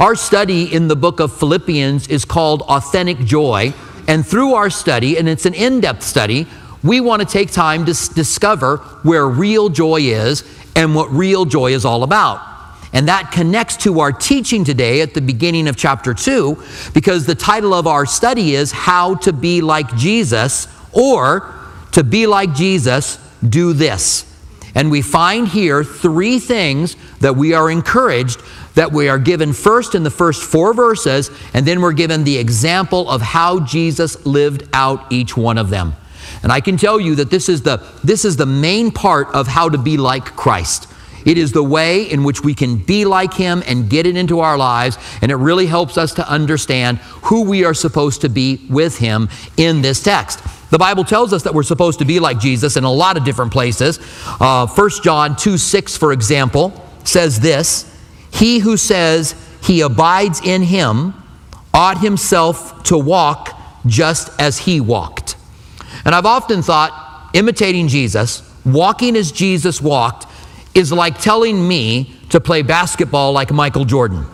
Our study in the book of Philippians is called Authentic Joy. And through our study, and it's an in depth study, we want to take time to s- discover where real joy is and what real joy is all about. And that connects to our teaching today at the beginning of chapter 2, because the title of our study is How to Be Like Jesus, or To Be Like Jesus, Do This. And we find here three things that we are encouraged that we are given first in the first four verses, and then we're given the example of how Jesus lived out each one of them. And I can tell you that this is the, this is the main part of how to be like Christ. It is the way in which we can be like Him and get it into our lives, and it really helps us to understand who we are supposed to be with Him in this text. The Bible tells us that we're supposed to be like Jesus in a lot of different places. Uh, 1 John 2 6, for example, says this He who says he abides in Him ought himself to walk just as He walked. And I've often thought imitating Jesus, walking as Jesus walked, is like telling me to play basketball like Michael Jordan.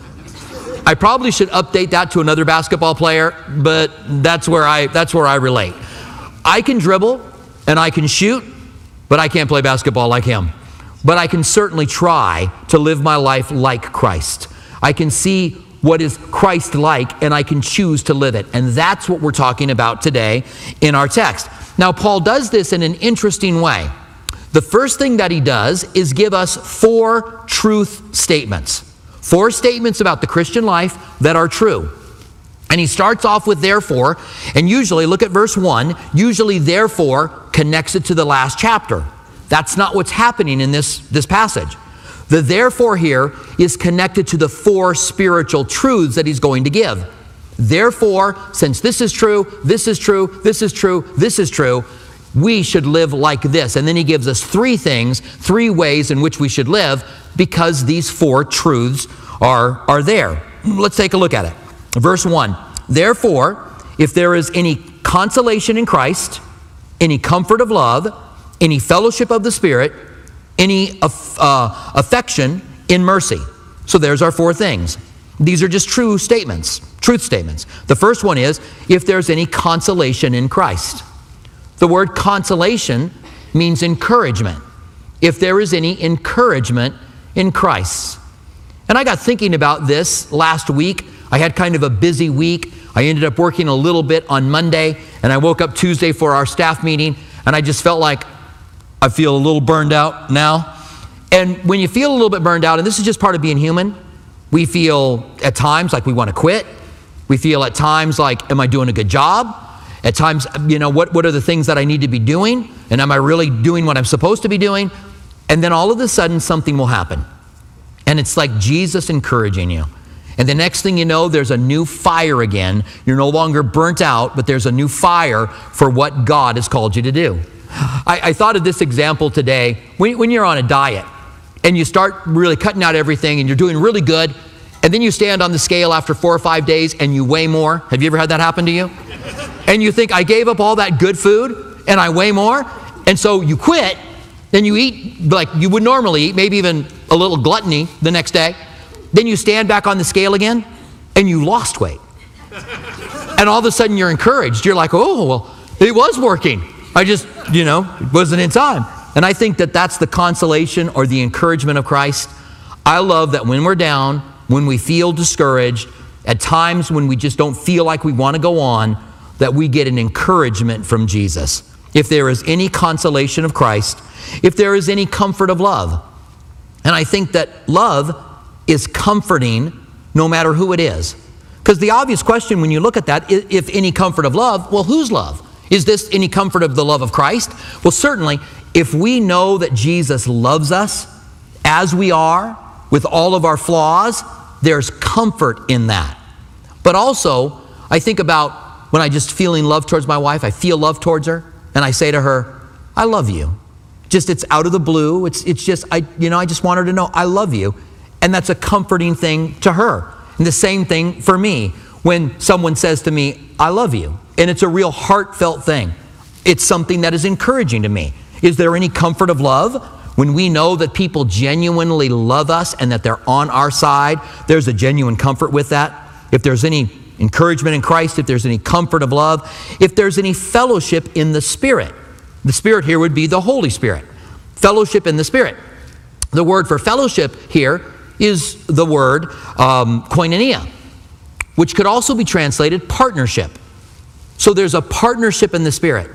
I probably should update that to another basketball player, but that's where I that's where I relate. I can dribble and I can shoot, but I can't play basketball like him. But I can certainly try to live my life like Christ. I can see what is Christ like and I can choose to live it. And that's what we're talking about today in our text. Now, Paul does this in an interesting way. The first thing that he does is give us four truth statements. Four statements about the Christian life that are true. And he starts off with therefore, and usually, look at verse 1, usually, therefore, connects it to the last chapter. That's not what's happening in this, this passage. The therefore here is connected to the four spiritual truths that he's going to give. Therefore, since this is true, this is true, this is true, this is true, we should live like this. And then he gives us three things, three ways in which we should live because these four truths are, are there. Let's take a look at it. Verse 1 Therefore, if there is any consolation in Christ, any comfort of love, any fellowship of the Spirit, any uh, affection in mercy. So there's our four things. These are just true statements, truth statements. The first one is if there's any consolation in Christ. The word consolation means encouragement. If there is any encouragement in Christ. And I got thinking about this last week. I had kind of a busy week. I ended up working a little bit on Monday, and I woke up Tuesday for our staff meeting, and I just felt like I feel a little burned out now. And when you feel a little bit burned out, and this is just part of being human, we feel at times like we want to quit. We feel at times like, am I doing a good job? At times, you know, what, what are the things that I need to be doing? And am I really doing what I'm supposed to be doing? And then all of a sudden, something will happen. And it's like Jesus encouraging you. And the next thing you know, there's a new fire again. You're no longer burnt out, but there's a new fire for what God has called you to do. I, I thought of this example today. When, when you're on a diet and you start really cutting out everything and you're doing really good, and then you stand on the scale after four or five days and you weigh more. Have you ever had that happen to you? And you think, I gave up all that good food and I weigh more. And so you quit, then you eat like you would normally eat, maybe even a little gluttony the next day. Then you stand back on the scale again and you lost weight. And all of a sudden you're encouraged. You're like, oh, well, it was working. I just, you know, wasn't in time. And I think that that's the consolation or the encouragement of Christ. I love that when we're down, when we feel discouraged, at times when we just don't feel like we want to go on, that we get an encouragement from Jesus. If there is any consolation of Christ, if there is any comfort of love. And I think that love is comforting no matter who it is. Because the obvious question when you look at that, if any comfort of love, well, whose love? Is this any comfort of the love of Christ? Well, certainly, if we know that Jesus loves us as we are, with all of our flaws, there's comfort in that. But also, I think about when I just feeling love towards my wife, I feel love towards her, and I say to her, I love you. Just it's out of the blue. It's, it's just, I, you know, I just want her to know I love you. And that's a comforting thing to her. And the same thing for me when someone says to me, I love you. And it's a real heartfelt thing. It's something that is encouraging to me. Is there any comfort of love when we know that people genuinely love us and that they're on our side, there's a genuine comfort with that. If there's any encouragement in Christ, if there's any comfort of love, if there's any fellowship in the Spirit, the Spirit here would be the Holy Spirit. Fellowship in the Spirit. The word for fellowship here is the word um, koinonia, which could also be translated partnership. So there's a partnership in the Spirit.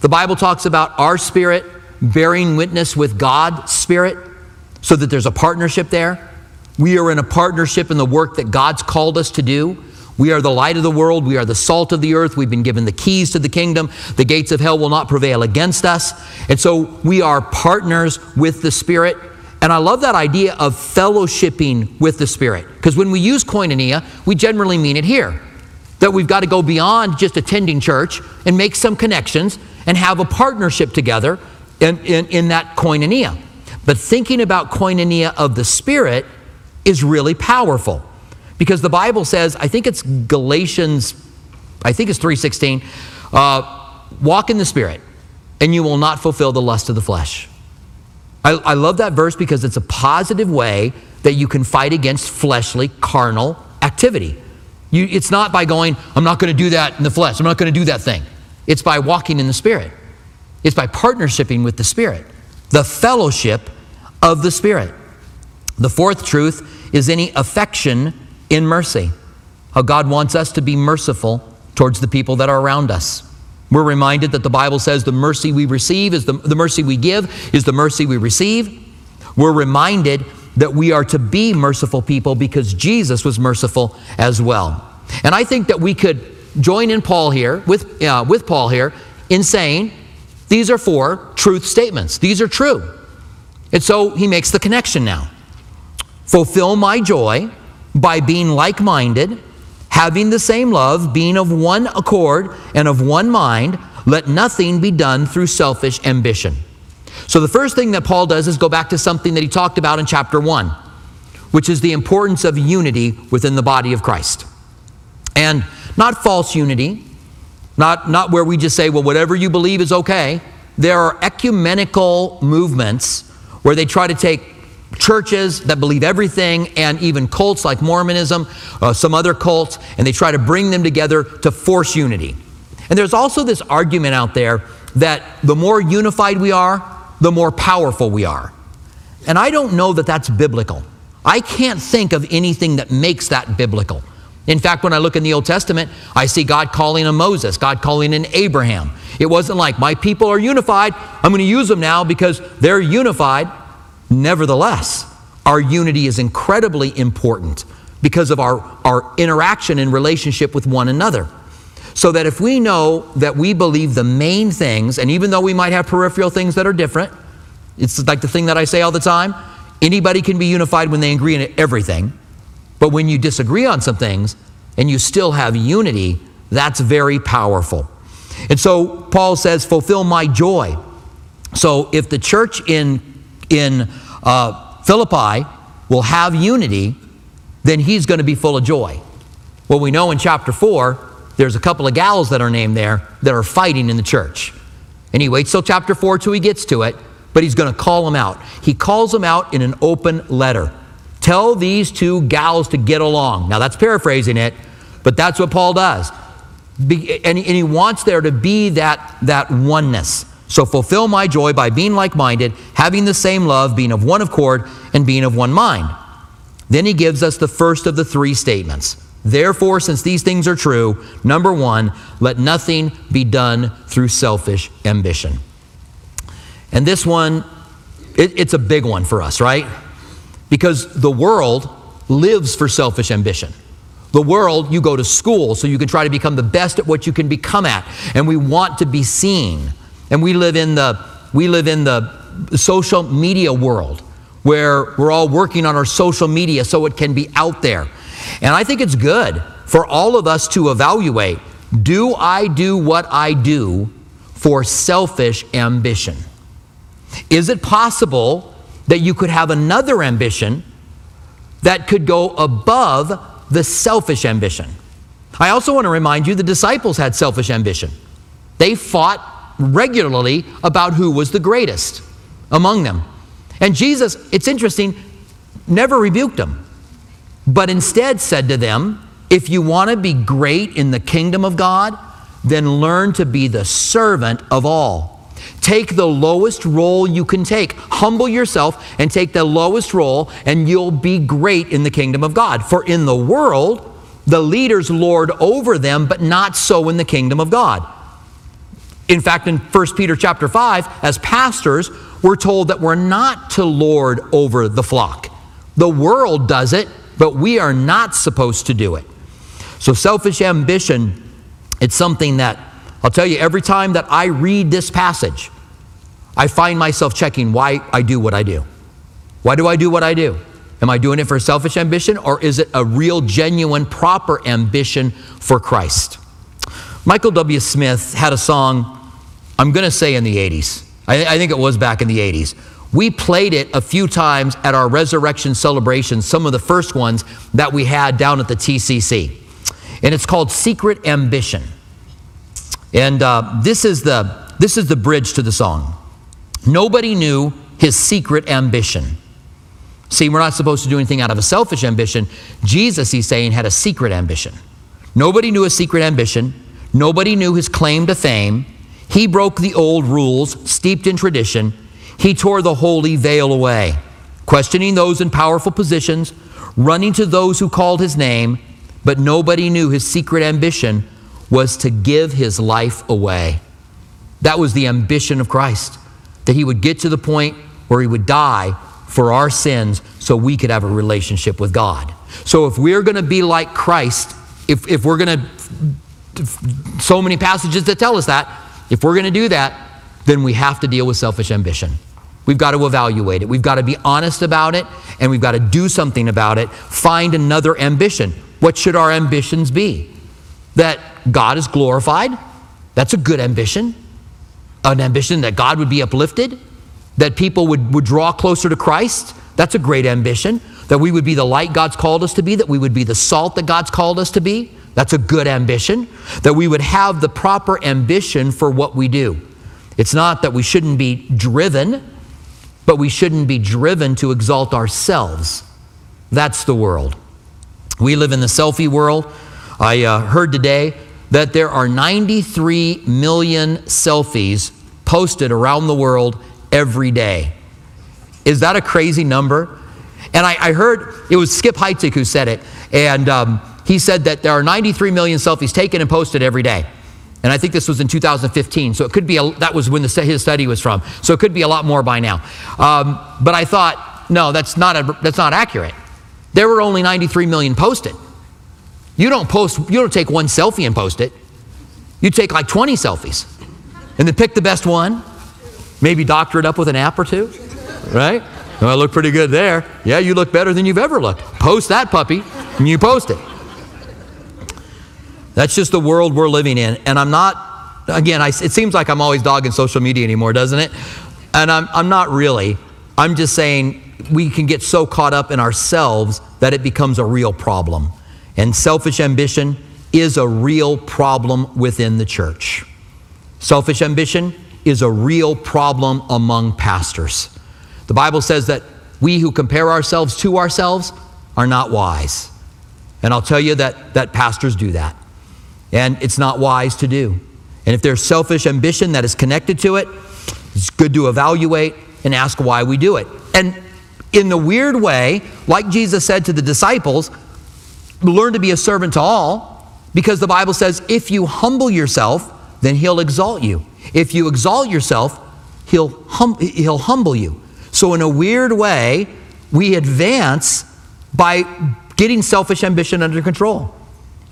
The Bible talks about our spirit bearing witness with God's spirit so that there's a partnership there. We are in a partnership in the work that God's called us to do. We are the light of the world. We are the salt of the earth. We've been given the keys to the kingdom. The gates of hell will not prevail against us. And so we are partners with the Spirit. And I love that idea of fellowshipping with the Spirit. Because when we use koinonia, we generally mean it here. That we've got to go beyond just attending church and make some connections and have a partnership together in, in, in that koinonia. But thinking about koinonia of the Spirit is really powerful. Because the Bible says, I think it's Galatians, I think it's 3.16, uh, walk in the Spirit, and you will not fulfill the lust of the flesh. I, I love that verse because it's a positive way that you can fight against fleshly, carnal activity. You, it's not by going, I'm not going to do that in the flesh, I'm not going to do that thing. It's by walking in the Spirit. It's by partnershiping with the Spirit, the fellowship of the Spirit. The fourth truth is any affection in mercy. How God wants us to be merciful towards the people that are around us. We're reminded that the Bible says the mercy we receive is the, the mercy we give is the mercy we receive. We're reminded that we are to be merciful people because Jesus was merciful as well. And I think that we could join in Paul here, with, uh, with Paul here, in saying these are four truth statements. These are true. And so he makes the connection now. Fulfill my joy by being like minded, having the same love, being of one accord and of one mind. Let nothing be done through selfish ambition. So the first thing that Paul does is go back to something that he talked about in chapter 1, which is the importance of unity within the body of Christ. And not false unity, not, not where we just say, well, whatever you believe is okay. There are ecumenical movements where they try to take churches that believe everything and even cults like Mormonism, uh, some other cults, and they try to bring them together to force unity. And there's also this argument out there that the more unified we are, the more powerful we are. And I don't know that that's biblical. I can't think of anything that makes that biblical. In fact, when I look in the Old Testament, I see God calling on Moses, God calling in Abraham. It wasn't like, my people are unified, I'm going to use them now because they're unified. Nevertheless, our unity is incredibly important because of our, our interaction and relationship with one another. So that if we know that we believe the main things, and even though we might have peripheral things that are different, it's like the thing that I say all the time anybody can be unified when they agree in everything. But when you disagree on some things and you still have unity, that's very powerful. And so Paul says, fulfill my joy. So if the church in, in uh, Philippi will have unity, then he's going to be full of joy. Well, we know in chapter 4, there's a couple of gals that are named there that are fighting in the church. And he waits till chapter 4 till he gets to it, but he's going to call them out. He calls them out in an open letter. Tell these two gals to get along. Now, that's paraphrasing it, but that's what Paul does. Be, and, and he wants there to be that, that oneness. So fulfill my joy by being like minded, having the same love, being of one accord, and being of one mind. Then he gives us the first of the three statements. Therefore, since these things are true, number one, let nothing be done through selfish ambition. And this one, it, it's a big one for us, right? Because the world lives for selfish ambition. The world, you go to school so you can try to become the best at what you can become at. And we want to be seen. And we live in the, we live in the social media world where we're all working on our social media so it can be out there. And I think it's good for all of us to evaluate do I do what I do for selfish ambition? Is it possible that you could have another ambition that could go above the selfish ambition. I also want to remind you the disciples had selfish ambition. They fought regularly about who was the greatest among them. And Jesus, it's interesting, never rebuked them, but instead said to them, If you want to be great in the kingdom of God, then learn to be the servant of all. Take the lowest role you can take. Humble yourself and take the lowest role, and you'll be great in the kingdom of God. For in the world, the leaders lord over them, but not so in the kingdom of God. In fact, in 1 Peter chapter 5, as pastors, we're told that we're not to lord over the flock. The world does it, but we are not supposed to do it. So, selfish ambition, it's something that I'll tell you every time that I read this passage, I find myself checking why I do what I do. Why do I do what I do? Am I doing it for selfish ambition or is it a real, genuine, proper ambition for Christ? Michael W. Smith had a song, I'm going to say in the 80s. I, I, think it was back in the 80s. We played it a few times at our resurrection celebrations, some of the first ones that we had down at the TCC. And it's called Secret Ambition. And uh, this, is the, this is the bridge to the song. Nobody knew his secret ambition. See, we're not supposed to do anything out of a selfish ambition. Jesus, he's saying, had a secret ambition. Nobody knew his secret ambition. Nobody knew his claim to fame. He broke the old rules, steeped in tradition. He tore the holy veil away, questioning those in powerful positions, running to those who called his name, but nobody knew his secret ambition was to give his life away. That was the ambition of Christ, that he would get to the point where he would die for our sins so we could have a relationship with God. So if we're going to be like Christ, if, if we're going to, so many passages that tell us that, if we're going to do that, then we have to deal with selfish ambition. We've got to evaluate it. We've got to be honest about it, and we've got to do something about it. Find another ambition. What should our ambitions be? That God is glorified. That's a good ambition. An ambition that God would be uplifted, that people would, would draw closer to Christ. That's a great ambition. That we would be the light God's called us to be, that we would be the salt that God's called us to be. That's a good ambition. That we would have the proper ambition for what we do. It's not that we shouldn't be driven, but we shouldn't be driven to exalt ourselves. That's the world. We live in the selfie world. I uh, heard today that there are 93 million selfies posted around the world every day. Is that a crazy number? And I, I heard it was Skip Heitzig who said it, and um, he said that there are 93 million selfies taken and posted every day. And I think this was in 2015, so it could be a, that was when the, his study was from. So it could be a lot more by now. Um, but I thought, no, that's not a, that's not accurate. There were only 93 million posted. You don't post, you don't take one selfie and post it. You take like 20 selfies and then pick the best one, maybe doctor it up with an app or two, right? Well, I look pretty good there. Yeah, you look better than you've ever looked. Post that puppy and you post it. That's just the world we're living in. And I'm not, again, I, it seems like I'm always dogging social media anymore, doesn't it? And I'm, I'm not really. I'm just saying we can get so caught up in ourselves that it becomes a real problem. And selfish ambition is a real problem within the church. Selfish ambition is a real problem among pastors. The Bible says that we who compare ourselves to ourselves are not wise. And I'll tell you that, that pastors do that. And it's not wise to do. And if there's selfish ambition that is connected to it, it's good to evaluate and ask why we do it. And in the weird way, like Jesus said to the disciples, learn to be a servant to all because the Bible says if you humble yourself, then he'll exalt you. If you exalt yourself, he'll, hum- he'll humble you. So, in a weird way, we advance by getting selfish ambition under control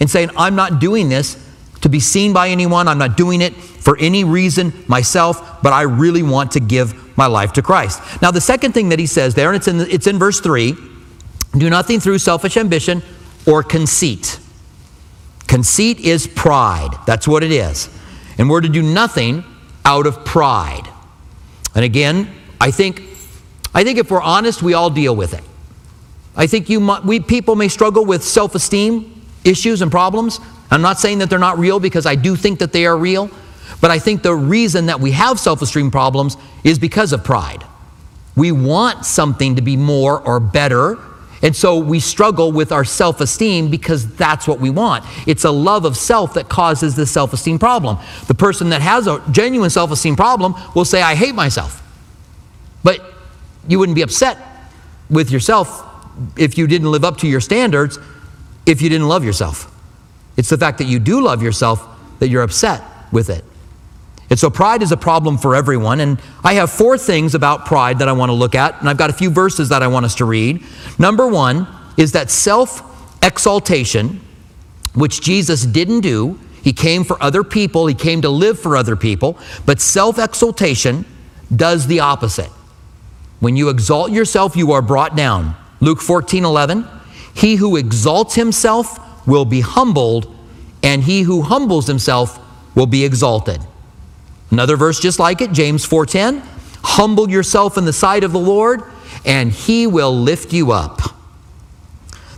and saying, I'm not doing this to be seen by anyone. I'm not doing it for any reason myself, but I really want to give my life to Christ. Now, the second thing that he says there, and it's in, it's in verse 3 do nothing through selfish ambition or conceit. Conceit is pride. That's what it is. And we're to do nothing out of pride. And again, I think, I think if we're honest, we all deal with it. I think you we, people may struggle with self esteem issues and problems. I'm not saying that they're not real because I do think that they are real. But I think the reason that we have self esteem problems is because of pride. We want something to be more or better. And so we struggle with our self esteem because that's what we want. It's a love of self that causes the self esteem problem. The person that has a genuine self esteem problem will say, I hate myself. But you wouldn't be upset with yourself if you didn't live up to your standards if you didn't love yourself. It's the fact that you do love yourself that you're upset with it. And so pride is a problem for everyone. And I have four things about pride that I want to look at. And I've got a few verses that I want us to read. Number one is that self exaltation, which Jesus didn't do. He came for other people, he came to live for other people. But self exaltation does the opposite. When you exalt yourself, you are brought down. Luke 14 11. He who exalts himself will be humbled, and he who humbles himself will be exalted. Another verse just like it, James 4:10, humble yourself in the sight of the Lord, and he will lift you up.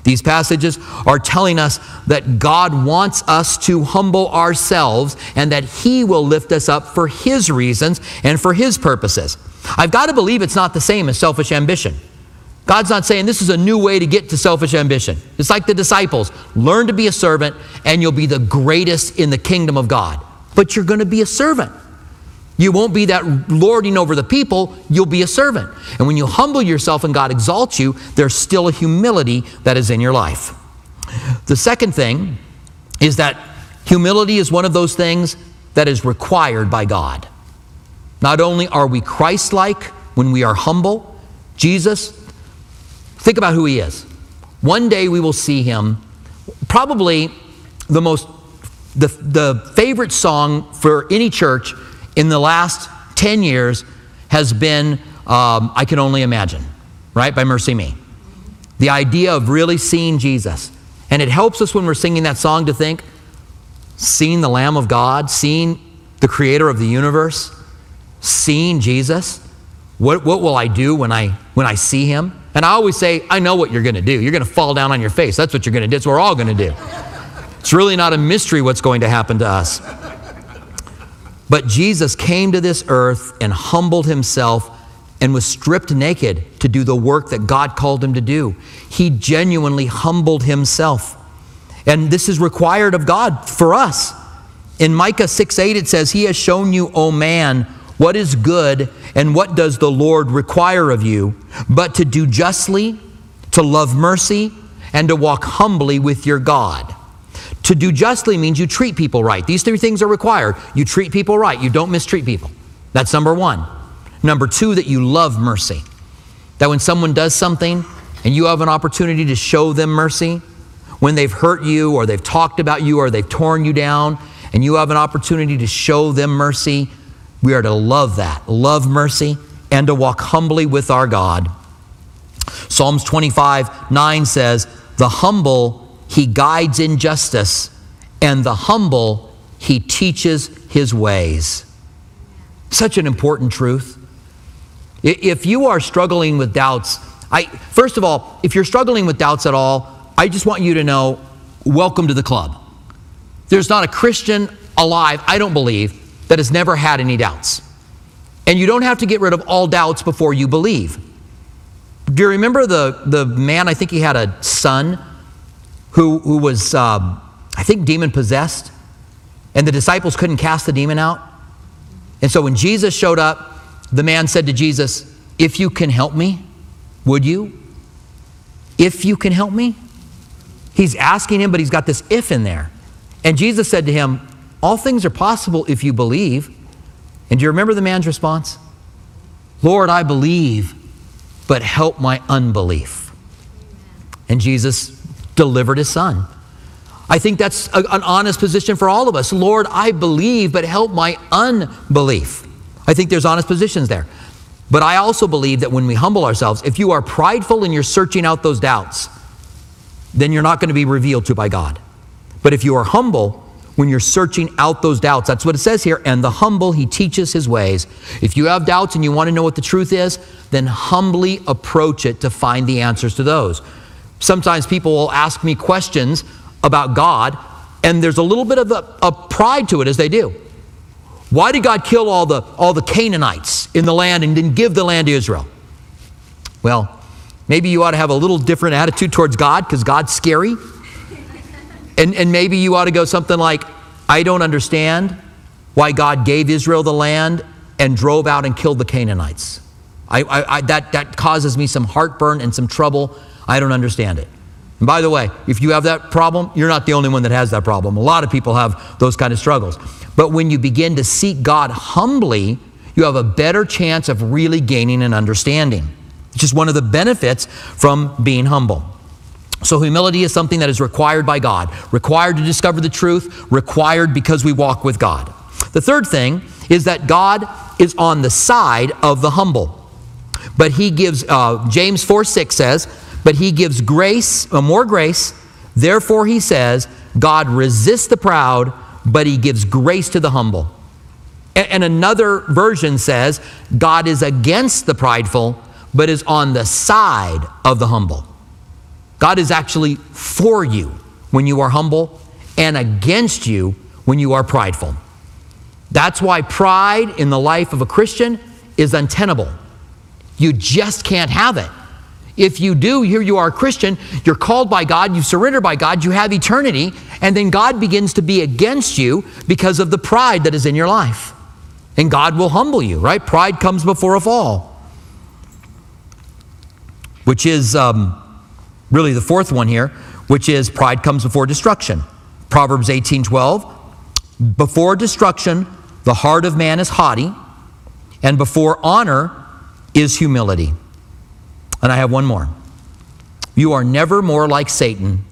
These passages are telling us that God wants us to humble ourselves and that He will lift us up for His reasons and for His purposes. I've got to believe it's not the same as selfish ambition. God's not saying this is a new way to get to selfish ambition. It's like the disciples learn to be a servant and you'll be the greatest in the kingdom of God. But you're going to be a servant. You won't be that lording over the people, you'll be a servant. And when you humble yourself and God exalts you, there's still a humility that is in your life. The second thing is that humility is one of those things that is required by God. Not only are we Christ like when we are humble, Jesus, think about who he is. One day we will see him, probably the most, the, the favorite song for any church in the last 10 years has been um, I Can Only Imagine, right, by MercyMe. The idea of really seeing Jesus. And it helps us when we're singing that song to think, seeing the Lamb of God, seeing the creator of the universe, seeing Jesus. What, what will I do when I, when I see him? And I always say, I know what you're going to do. You're going to fall down on your face. That's what you're going to do. It's what we're all going to do. It's really not a mystery what's going to happen to us. But Jesus came to this earth and humbled himself and was stripped naked to do the work that God called him to do. He genuinely humbled himself. And this is required of God for us. In Micah 6 8, it says, He has shown you, O man, what is good and what does the Lord require of you, but to do justly, to love mercy, and to walk humbly with your God. To do justly means you treat people right. These three things are required. You treat people right, you don't mistreat people. That's number one. Number two, that you love mercy. That when someone does something and you have an opportunity to show them mercy, when they've hurt you or they've talked about you or they've torn you down, and you have an opportunity to show them mercy, we are to love that, love mercy, and to walk humbly with our God. Psalms 25 9 says, The humble he guides in justice, and the humble he teaches his ways. Such an important truth. If you are struggling with doubts, I, first of all, if you're struggling with doubts at all, I just want you to know welcome to the club. There's not a Christian alive, I don't believe, that has never had any doubts. And you don't have to get rid of all doubts before you believe. Do you remember the, the man, I think he had a son who, who was, um, I think, demon possessed, and the disciples couldn't cast the demon out. And so when Jesus showed up, the man said to Jesus, If you can help me, would you? If you can help me? He's asking him, but he's got this if in there. And Jesus said to him, All things are possible if you believe. And do you remember the man's response? Lord, I believe, but help my unbelief. And Jesus delivered his son. I think that's a, an honest position for all of us. Lord, I believe, but help my unbelief. I think there's honest positions there. But I also believe that when we humble ourselves, if you are prideful and you're searching out those doubts, then you're not going to be revealed to by God. But if you are humble, when you're searching out those doubts, that's what it says here, and the humble, he teaches his ways. If you have doubts and you want to know what the truth is, then humbly approach it to find the answers to those. Sometimes people will ask me questions about God, and there's a little bit of a, a pride to it as they do. Why did God kill all the, all the Canaanites in the land and didn't give the land to Israel? Well, maybe you ought to have a little different attitude towards God because God's scary. And, and maybe you ought to go something like, I don't understand why God gave Israel the land and drove out and killed the Canaanites. I, I, I, that, that causes me some heartburn and some trouble. I don't understand it. And by the way, if you have that problem, you're not the only one that has that problem. A lot of people have those kind of struggles. But when you begin to seek God humbly, you have a better chance of really gaining an understanding. It's just one of the benefits from being humble. So, humility is something that is required by God, required to discover the truth, required because we walk with God. The third thing is that God is on the side of the humble. But he gives, uh, James 4 6 says, but he gives grace, uh, more grace. Therefore, he says, God resists the proud, but he gives grace to the humble. And, and another version says, God is against the prideful, but is on the side of the humble. God is actually for you when you are humble and against you when you are prideful. That's why pride in the life of a Christian is untenable. You just can't have it. If you do, here you are a Christian, you're called by God, you surrender by God, you have eternity, and then God begins to be against you because of the pride that is in your life. And God will humble you, right? Pride comes before a fall, which is um, really the fourth one here, which is pride comes before destruction. Proverbs 18 12. Before destruction, the heart of man is haughty, and before honor is humility. And I have one more. You are never more like Satan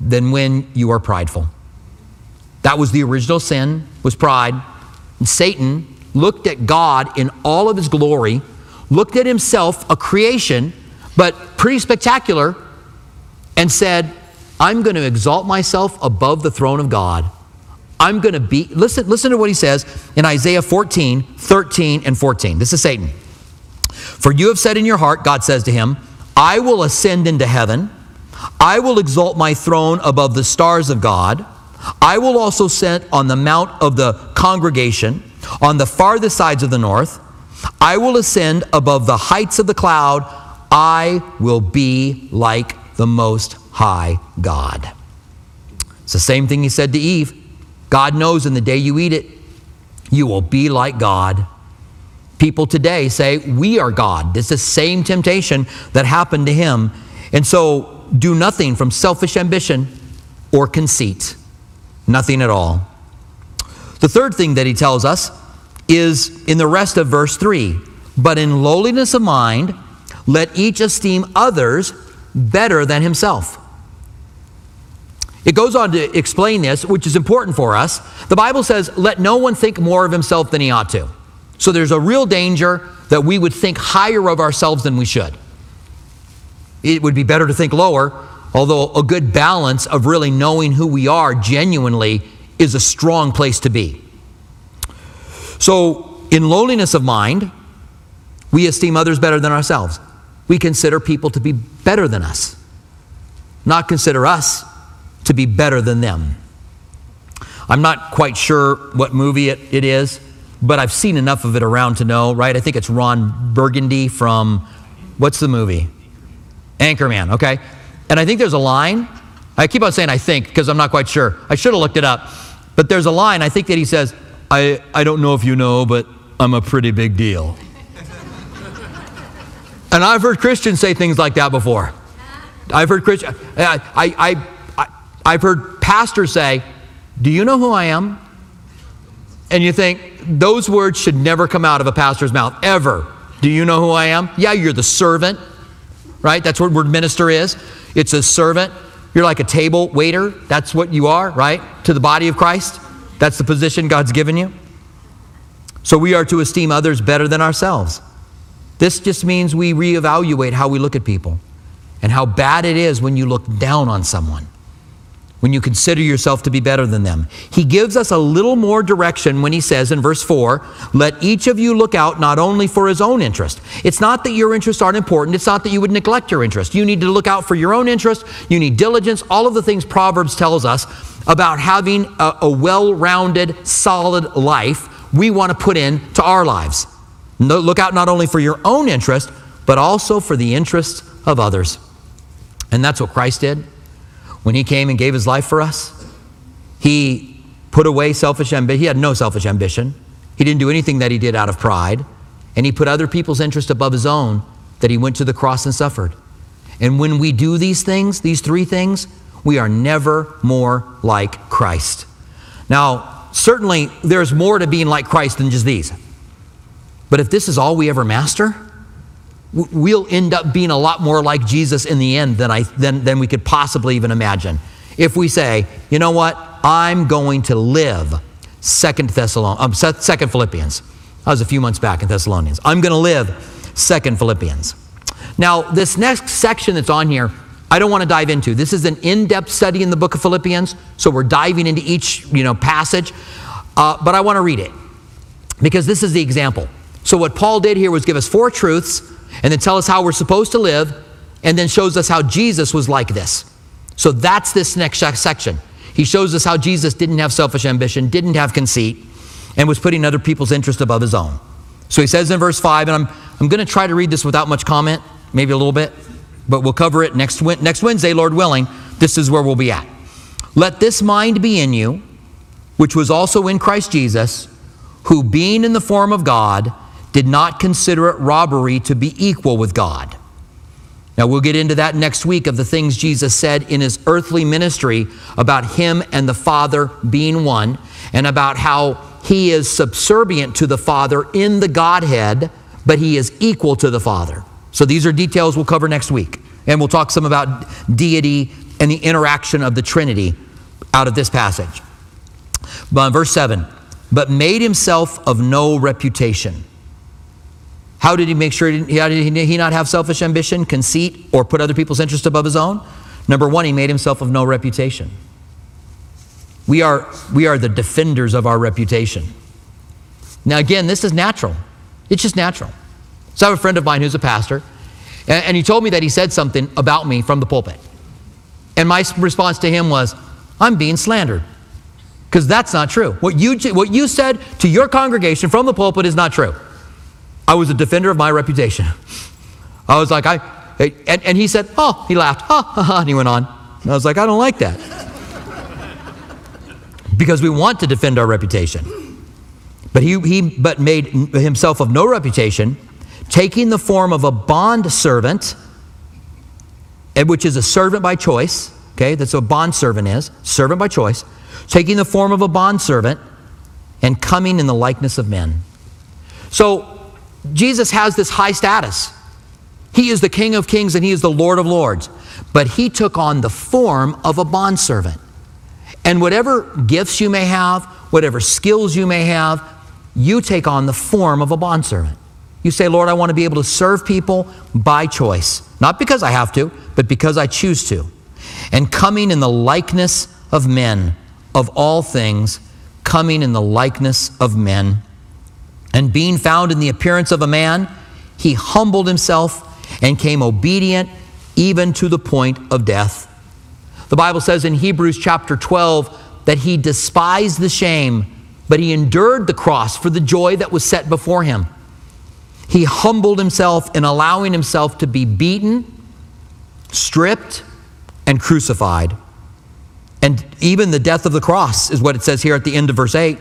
than when you are prideful. That was the original sin, was pride. And Satan looked at God in all of his glory, looked at himself, a creation, but pretty spectacular, and said, I'm going to exalt myself above the throne of God. I'm going to be, listen, listen to what he says in Isaiah 14, 13, and 14. This is Satan. For you have said in your heart, God says to him, I will ascend into heaven. I will exalt my throne above the stars of God. I will also sit on the mount of the congregation on the farthest sides of the north. I will ascend above the heights of the cloud. I will be like the Most High God. It's the same thing he said to Eve. God knows in the day you eat it, you will be like God. People today say, We are God. It's the same temptation that happened to him. And so do nothing from selfish ambition or conceit. Nothing at all. The third thing that he tells us is in the rest of verse 3 But in lowliness of mind, let each esteem others better than himself. It goes on to explain this, which is important for us. The Bible says, Let no one think more of himself than he ought to. So there's a real danger that we would think higher of ourselves than we should. It would be better to think lower, although a good balance of really knowing who we are genuinely is a strong place to be. So, in lowliness of mind, we esteem others better than ourselves. We consider people to be better than us, not consider us to be better than them. I'm not quite sure what movie it, it is but I've seen enough of it around to know, right? I think it's Ron Burgundy from, what's the movie? Anchorman, okay? And I think there's a line. I keep on saying I think because I'm not quite sure. I should have looked it up. But there's a line, I think that he says, I, I don't know if you know, but I'm a pretty big deal. And I've heard Christians say things like that before. I've heard Christians, I, I, I, I've heard pastors say, Do you know who I am? And you think, those words should never come out of a pastor's mouth, ever. Do you know who I am? Yeah, you're the servant, right? That's what word minister is. It's a servant. You're like a table waiter. That's what you are, right? To the body of Christ. That's the position God's given you. So we are to esteem others better than ourselves. This just means we reevaluate how we look at people and how bad it is when you look down on someone when you consider yourself to be better than them. He gives us a little more direction when he says in verse 4 let each of you look out not only for his own interest. It's not that your interests aren't important, it's not that you would neglect your interest. You need to look out for your own interest, you need diligence, all of the things Proverbs tells us about having a, a well rounded, solid life we want to put into our lives. No, look out not only for your own interest, but also for the interests of others. And that's what Christ did when he came and gave his life for us. He put away selfish ambition. He had no selfish ambition. He didn't do anything that he did out of pride. And he put other people's interest above his own, that he went to the cross and suffered. And when we do these things, these three things, we are never more like Christ. Now, certainly there's more to being like Christ than just these. But if this is all we ever master, we'll end up being a lot more like Jesus in the end than, I, than, than we could possibly even imagine. If we say, you know what, I'm going to live Second Thessalonians, um, Second Philippians. That was a few months back in Thessalonians. I'm going to live Second Philippians. Now, this next section that's on here, I don't want to dive into. This is an in-depth study in the book of Philippians, so we're diving into each you know passage. Uh, but I want to read it because this is the example. So what Paul did here was give us four truths and then tell us how we're supposed to live, and then shows us how Jesus was like this. So that's this next section. He shows us how Jesus didn't have selfish ambition, didn't have conceit, and was putting other people's interest above his own. So he says in verse 5, and I'm, I'm going to try to read this without much comment, maybe a little bit, but we'll cover it next, next Wednesday, Lord willing. This is where we'll be at. Let this mind be in you, which was also in Christ Jesus, who being in the form of God, did not consider it robbery to be equal with God. Now, we'll get into that next week of the things Jesus said in his earthly ministry about him and the Father being one, and about how he is subservient to the Father in the Godhead, but he is equal to the Father. So, these are details we'll cover next week. And we'll talk some about deity and the interaction of the Trinity out of this passage. But verse 7 But made himself of no reputation how did he make sure he, how did he not have selfish ambition, conceit, or put other people's interest above his own? Number one, he made himself of no reputation. We are, we are the defenders of our reputation. Now, again, this is natural. It's just natural. So, I have a friend of mine who's a pastor, and, and he told me that he said something about me from the pulpit. And my response to him was, I'm being slandered. Because that's not true. What you, what you said to your congregation from the pulpit is not true. I was a defender of my reputation. I was like, I, and, and he said, oh, he laughed, ha, ha, ha, and he went on. And I was like, I don't like that. because we want to defend our reputation. But he, he but made himself of no reputation, taking the form of a bond servant, and which is a servant by choice. Okay, that's what a bond servant is, servant by choice, taking the form of a bond servant and coming in the likeness of men. So Jesus has this high status. He is the King of Kings and He is the Lord of Lords. But He took on the form of a bondservant. And whatever gifts you may have, whatever skills you may have, you take on the form of a bondservant. You say, Lord, I want to be able to serve people by choice. Not because I have to, but because I choose to. And coming in the likeness of men, of all things, coming in the likeness of men. And being found in the appearance of a man, he humbled himself and came obedient even to the point of death. The Bible says in Hebrews chapter 12 that he despised the shame, but he endured the cross for the joy that was set before him. He humbled himself in allowing himself to be beaten, stripped, and crucified. And even the death of the cross is what it says here at the end of verse 8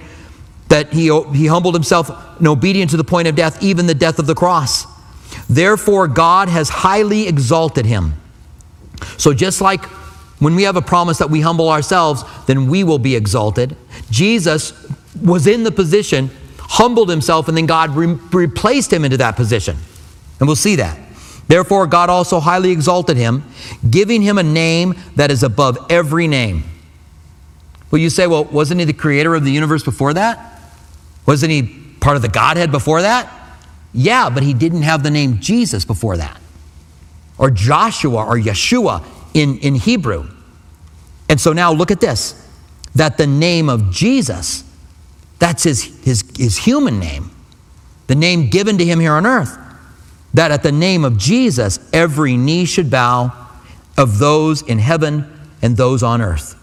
that he, he humbled himself and obedient to the point of death, even the death of the cross. Therefore, God has highly exalted him. So, just like when we have a promise that we humble ourselves, then we will be exalted. Jesus was in the position, humbled himself, and then God re- replaced him into that position. And we'll see that. Therefore, God also highly exalted him, giving him a name that is above every name. Well, you say, well, wasn't he the creator of the universe before that? Wasn't he part of the Godhead before that? Yeah, but he didn't have the name Jesus before that, or Joshua or Yeshua in, in Hebrew. And so now look at this that the name of Jesus, that's his, his, his human name, the name given to him here on earth, that at the name of Jesus, every knee should bow of those in heaven and those on earth.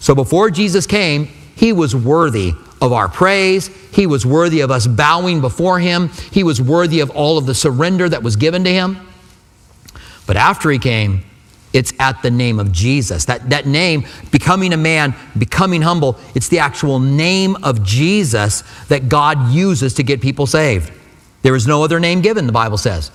So before Jesus came, he was worthy of our praise. He was worthy of us bowing before him. He was worthy of all of the surrender that was given to him. But after he came, it's at the name of Jesus. That, that name, becoming a man, becoming humble, it's the actual name of Jesus that God uses to get people saved. There is no other name given, the Bible says,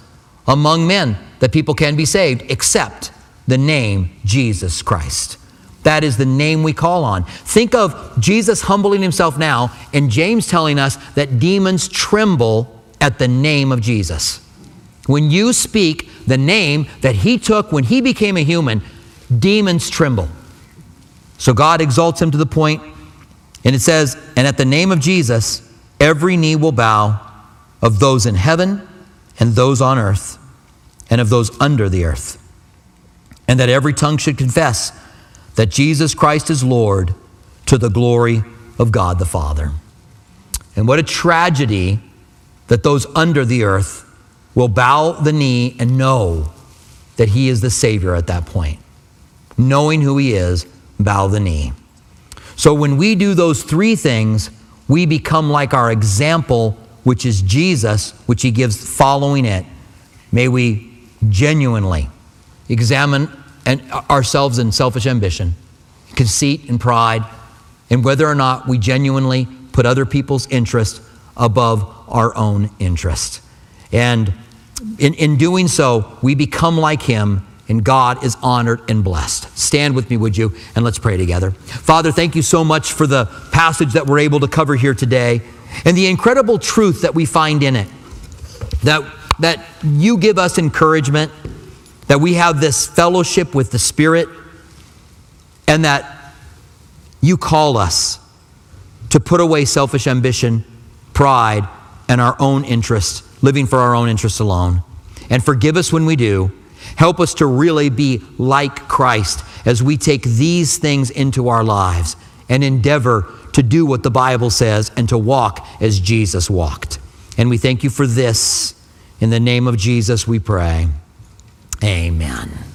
among men that people can be saved except the name Jesus Christ. That is the name we call on. Think of Jesus humbling himself now and James telling us that demons tremble at the name of Jesus. When you speak the name that he took when he became a human, demons tremble. So God exalts him to the point, and it says, And at the name of Jesus, every knee will bow of those in heaven and those on earth and of those under the earth. And that every tongue should confess that Jesus Christ is Lord to the glory of God the Father. And what a tragedy that those under the earth will bow the knee and know that He is the Savior at that point. Knowing who He is, bow the knee. So when we do those three things, we become like our example, which is Jesus, which He gives following it. May we genuinely examine and ourselves in selfish ambition, conceit and pride, and whether or not we genuinely put other people's interest above our own interest. And in, in doing so, we become like him, and God is honored and blessed. Stand with me, would you? And let's pray together. Father, thank you so much for the passage that we're able to cover here today and the incredible truth that we find in it. That, that you give us encouragement that we have this fellowship with the Spirit, and that you call us to put away selfish ambition, pride, and our own interests, living for our own interests alone. And forgive us when we do. Help us to really be like Christ as we take these things into our lives and endeavor to do what the Bible says and to walk as Jesus walked. And we thank you for this. In the name of Jesus, we pray. Amen.